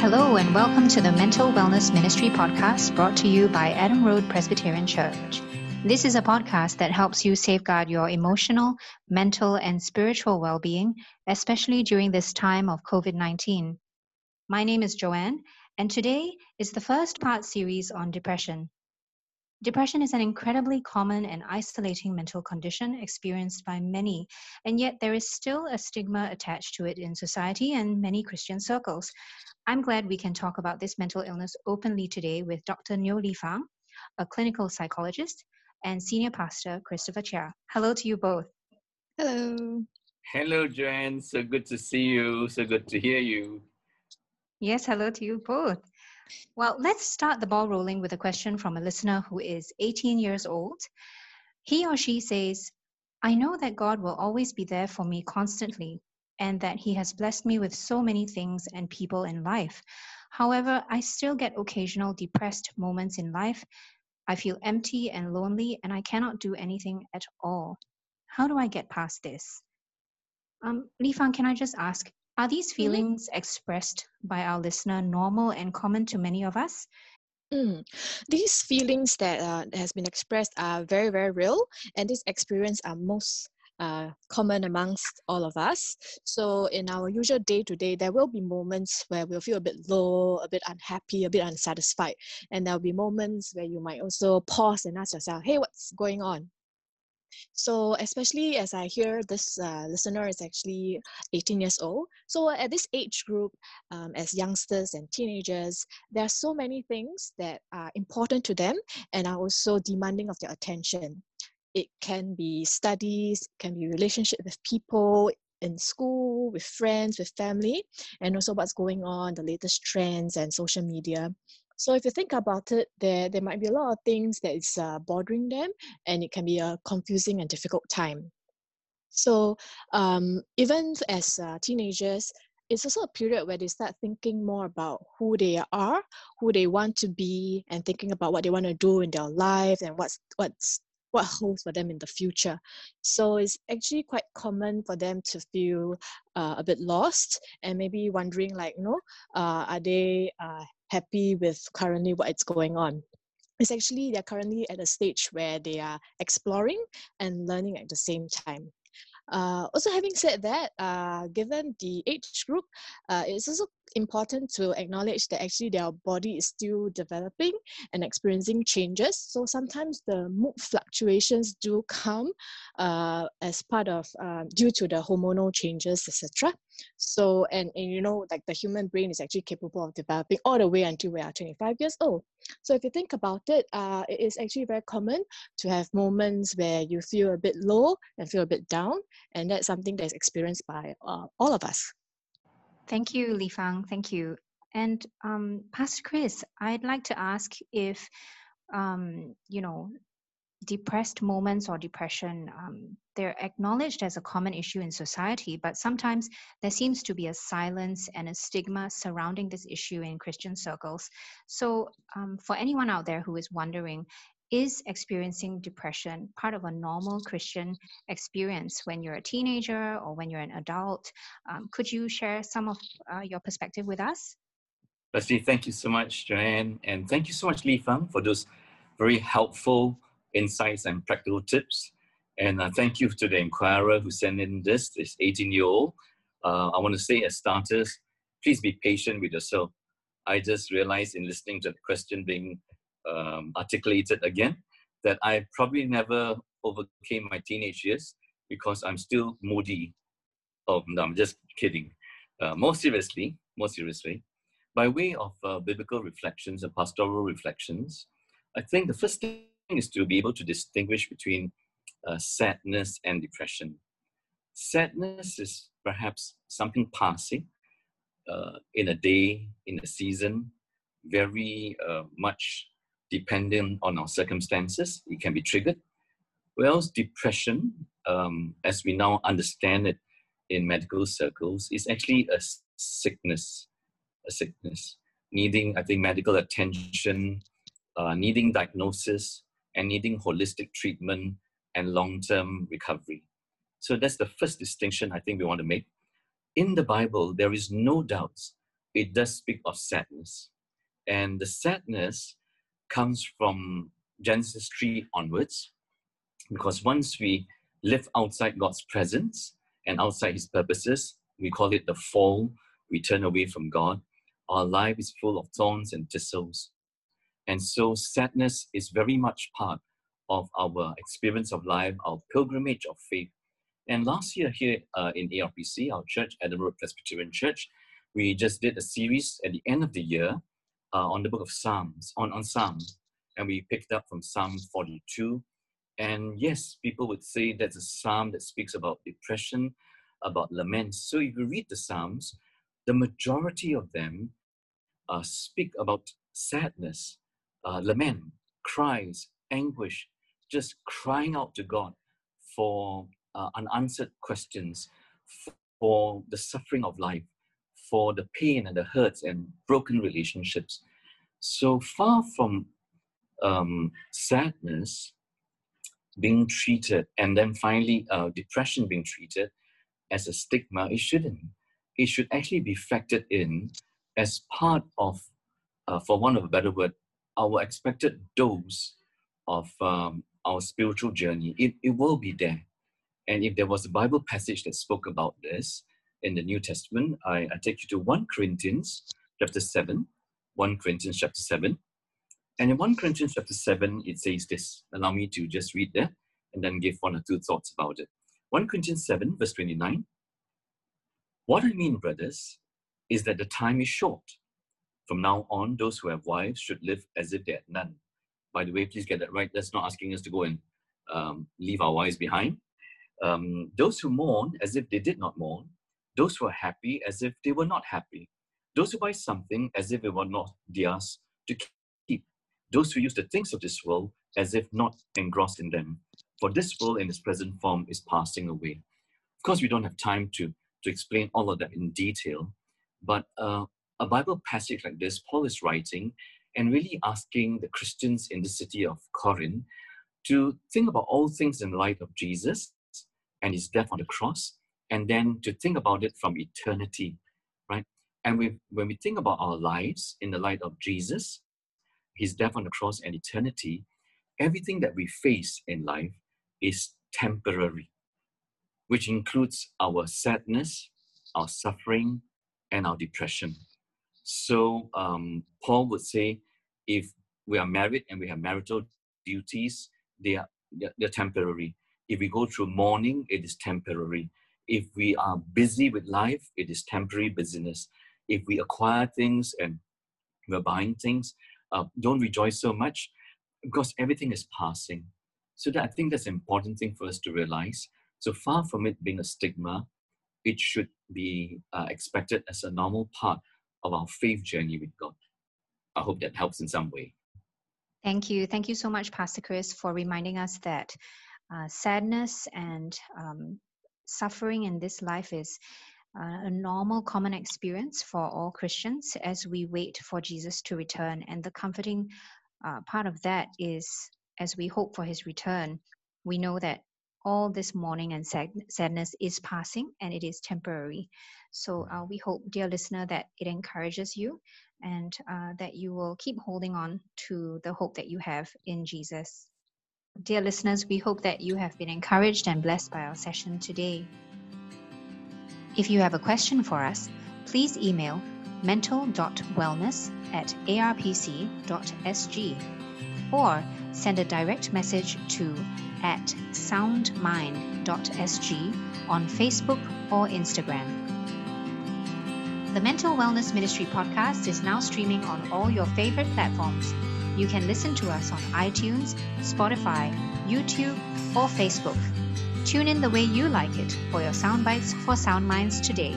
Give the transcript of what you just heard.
Hello, and welcome to the Mental Wellness Ministry podcast brought to you by Adam Road Presbyterian Church. This is a podcast that helps you safeguard your emotional, mental, and spiritual well being, especially during this time of COVID 19. My name is Joanne, and today is the first part series on depression. Depression is an incredibly common and isolating mental condition experienced by many, and yet there is still a stigma attached to it in society and many Christian circles. I'm glad we can talk about this mental illness openly today with Dr. Neo Li Fang, a clinical psychologist, and senior pastor Christopher Chia. Hello to you both. Hello. Hello, Joanne. So good to see you. So good to hear you. Yes, hello to you both. Well, let's start the ball rolling with a question from a listener who is 18 years old. He or she says, I know that God will always be there for me constantly and that He has blessed me with so many things and people in life. However, I still get occasional depressed moments in life. I feel empty and lonely, and I cannot do anything at all. How do I get past this? Um, Li Fang, can I just ask, are these Mm-hmm. feelings expressed by our listener normal and common to many of us? Mm. These feelings that uh, has been expressed are very, very real, and these experience are most uh, common amongst all of us. So, in our usual day to day, there will be moments where we'll feel a bit low, a bit unhappy, a bit unsatisfied, and there'll be moments where you might also pause and ask yourself, "Hey, what's going on?" So, especially as I hear this uh, listener is actually 18 years old. So, at this age group, um, as youngsters and teenagers, there are so many things that are important to them and are also demanding of their attention. It can be studies, can be relationship with people in school, with friends, with family, and also what's going on, the latest trends and social media. So if you think about it, there there might be a lot of things that is uh, bothering them, and it can be a confusing and difficult time. So um, even as uh, teenagers, it's also a period where they start thinking more about who they are, who they want to be, and thinking about what they want to do in their life and what's what's what holds for them in the future. So it's actually quite common for them to feel uh, a bit lost and maybe wondering like, you know, uh, are they uh, happy with currently what is going on? It's actually they're currently at a stage where they are exploring and learning at the same time. Uh, also, having said that, uh, given the age group, uh, it's also important to acknowledge that actually their body is still developing and experiencing changes. So sometimes the mood fluctuations do come uh, as part of uh, due to the hormonal changes, etc. So and, and you know like the human brain is actually capable of developing all the way until we are 25 years old. So if you think about it, uh, it is actually very common to have moments where you feel a bit low and feel a bit down, and that's something that's experienced by uh, all of us. Thank you, Li Fang. Thank you. And um, Pastor Chris, I'd like to ask if, um, you know, depressed moments or depression, um, they're acknowledged as a common issue in society, but sometimes there seems to be a silence and a stigma surrounding this issue in Christian circles. So, um, for anyone out there who is wondering, is experiencing depression part of a normal Christian experience when you're a teenager or when you're an adult? Um, could you share some of uh, your perspective with us? Firstly, thank you so much, Joanne, and thank you so much, Li Fang, for those very helpful insights and practical tips. And uh, thank you to the inquirer who sent in this, this 18 year old. Uh, I want to say, as starters, please be patient with yourself. I just realized in listening to the question being um, articulated again that I probably never overcame my teenage years because I'm still moody. Oh, no, I'm just kidding. Uh, more seriously, more seriously, by way of uh, biblical reflections and pastoral reflections, I think the first thing is to be able to distinguish between uh, sadness and depression. Sadness is perhaps something passing uh, in a day, in a season, very uh, much dependent on our circumstances. It can be triggered. Whereas depression, um, as we now understand it in medical circles, is actually a sickness, a sickness needing, I think, medical attention, uh, needing diagnosis, and needing holistic treatment and long-term recovery. So that's the first distinction I think we want to make. In the Bible, there is no doubt it does speak of sadness. And the sadness comes from Genesis 3 onwards, because once we live outside God's presence and outside His purposes, we call it the fall, we turn away from God. Our life is full of thorns and thistles. And so sadness is very much part of our experience of life, our pilgrimage of faith. And last year here uh, in ARPC, our church, Adam Road Presbyterian Church, we just did a series at the end of the year uh, on the book of Psalms, on, on Psalms. And we picked up from Psalm 42. And yes, people would say that's a psalm that speaks about depression, about lament. So if you read the Psalms, the majority of them uh, speak about sadness, uh, lament, cries, anguish, just crying out to God for uh, unanswered questions, for the suffering of life, for the pain and the hurts and broken relationships. So far from um, sadness being treated, and then finally uh, depression being treated as a stigma, it shouldn't. It should actually be factored in as part of, uh, for one of a better word, our expected dose of um, our spiritual journey. It, it will be there. And if there was a Bible passage that spoke about this in the New Testament, I, I take you to 1 Corinthians chapter 7. 1 Corinthians chapter 7. And in 1 Corinthians chapter 7, it says this. Allow me to just read there and then give one or two thoughts about it. 1 Corinthians 7, verse 29. What I mean, brothers, is that the time is short. From now on, those who have wives should live as if they had none. By the way, please get that right. That's not asking us to go and um, leave our wives behind. Um, those who mourn as if they did not mourn. Those who are happy as if they were not happy. Those who buy something as if it were not theirs to keep. Those who use the things of this world as if not engrossed in them. For this world in its present form is passing away. Of course, we don't have time to, to explain all of that in detail, but uh, a Bible passage like this, Paul is writing and really asking the Christians in the city of Corinth to think about all things in light of Jesus and his death on the cross, and then to think about it from eternity, right? And we, when we think about our lives in the light of Jesus, his death on the cross, and eternity, everything that we face in life is temporary, which includes our sadness, our suffering, and our depression. So um, Paul would say, if we are married and we have marital duties, they are they're, they're temporary. If we go through mourning, it is temporary. If we are busy with life, it is temporary busyness. If we acquire things and we're buying things, uh, don't rejoice so much because everything is passing. So that I think that's an important thing for us to realize. So far from it being a stigma, it should be uh, expected as a normal part of our faith journey with God. I hope that helps in some way. Thank you. Thank you so much, Pastor Chris, for reminding us that uh, sadness and um, suffering in this life is uh, a normal, common experience for all Christians as we wait for Jesus to return. And the comforting uh, part of that is as we hope for his return, we know that all this mourning and sadness is passing and it is temporary. So uh, we hope, dear listener, that it encourages you and uh, that you will keep holding on to the hope that you have in Jesus. Dear listeners, we hope that you have been encouraged and blessed by our session today. If you have a question for us, please email mental.wellness at arpc.sg or send a direct message to at soundmind.sg on Facebook or Instagram. The Mental Wellness Ministry podcast is now streaming on all your favorite platforms. You can listen to us on iTunes, Spotify, YouTube, or Facebook. Tune in the way you like it for your sound bites for Sound Minds today.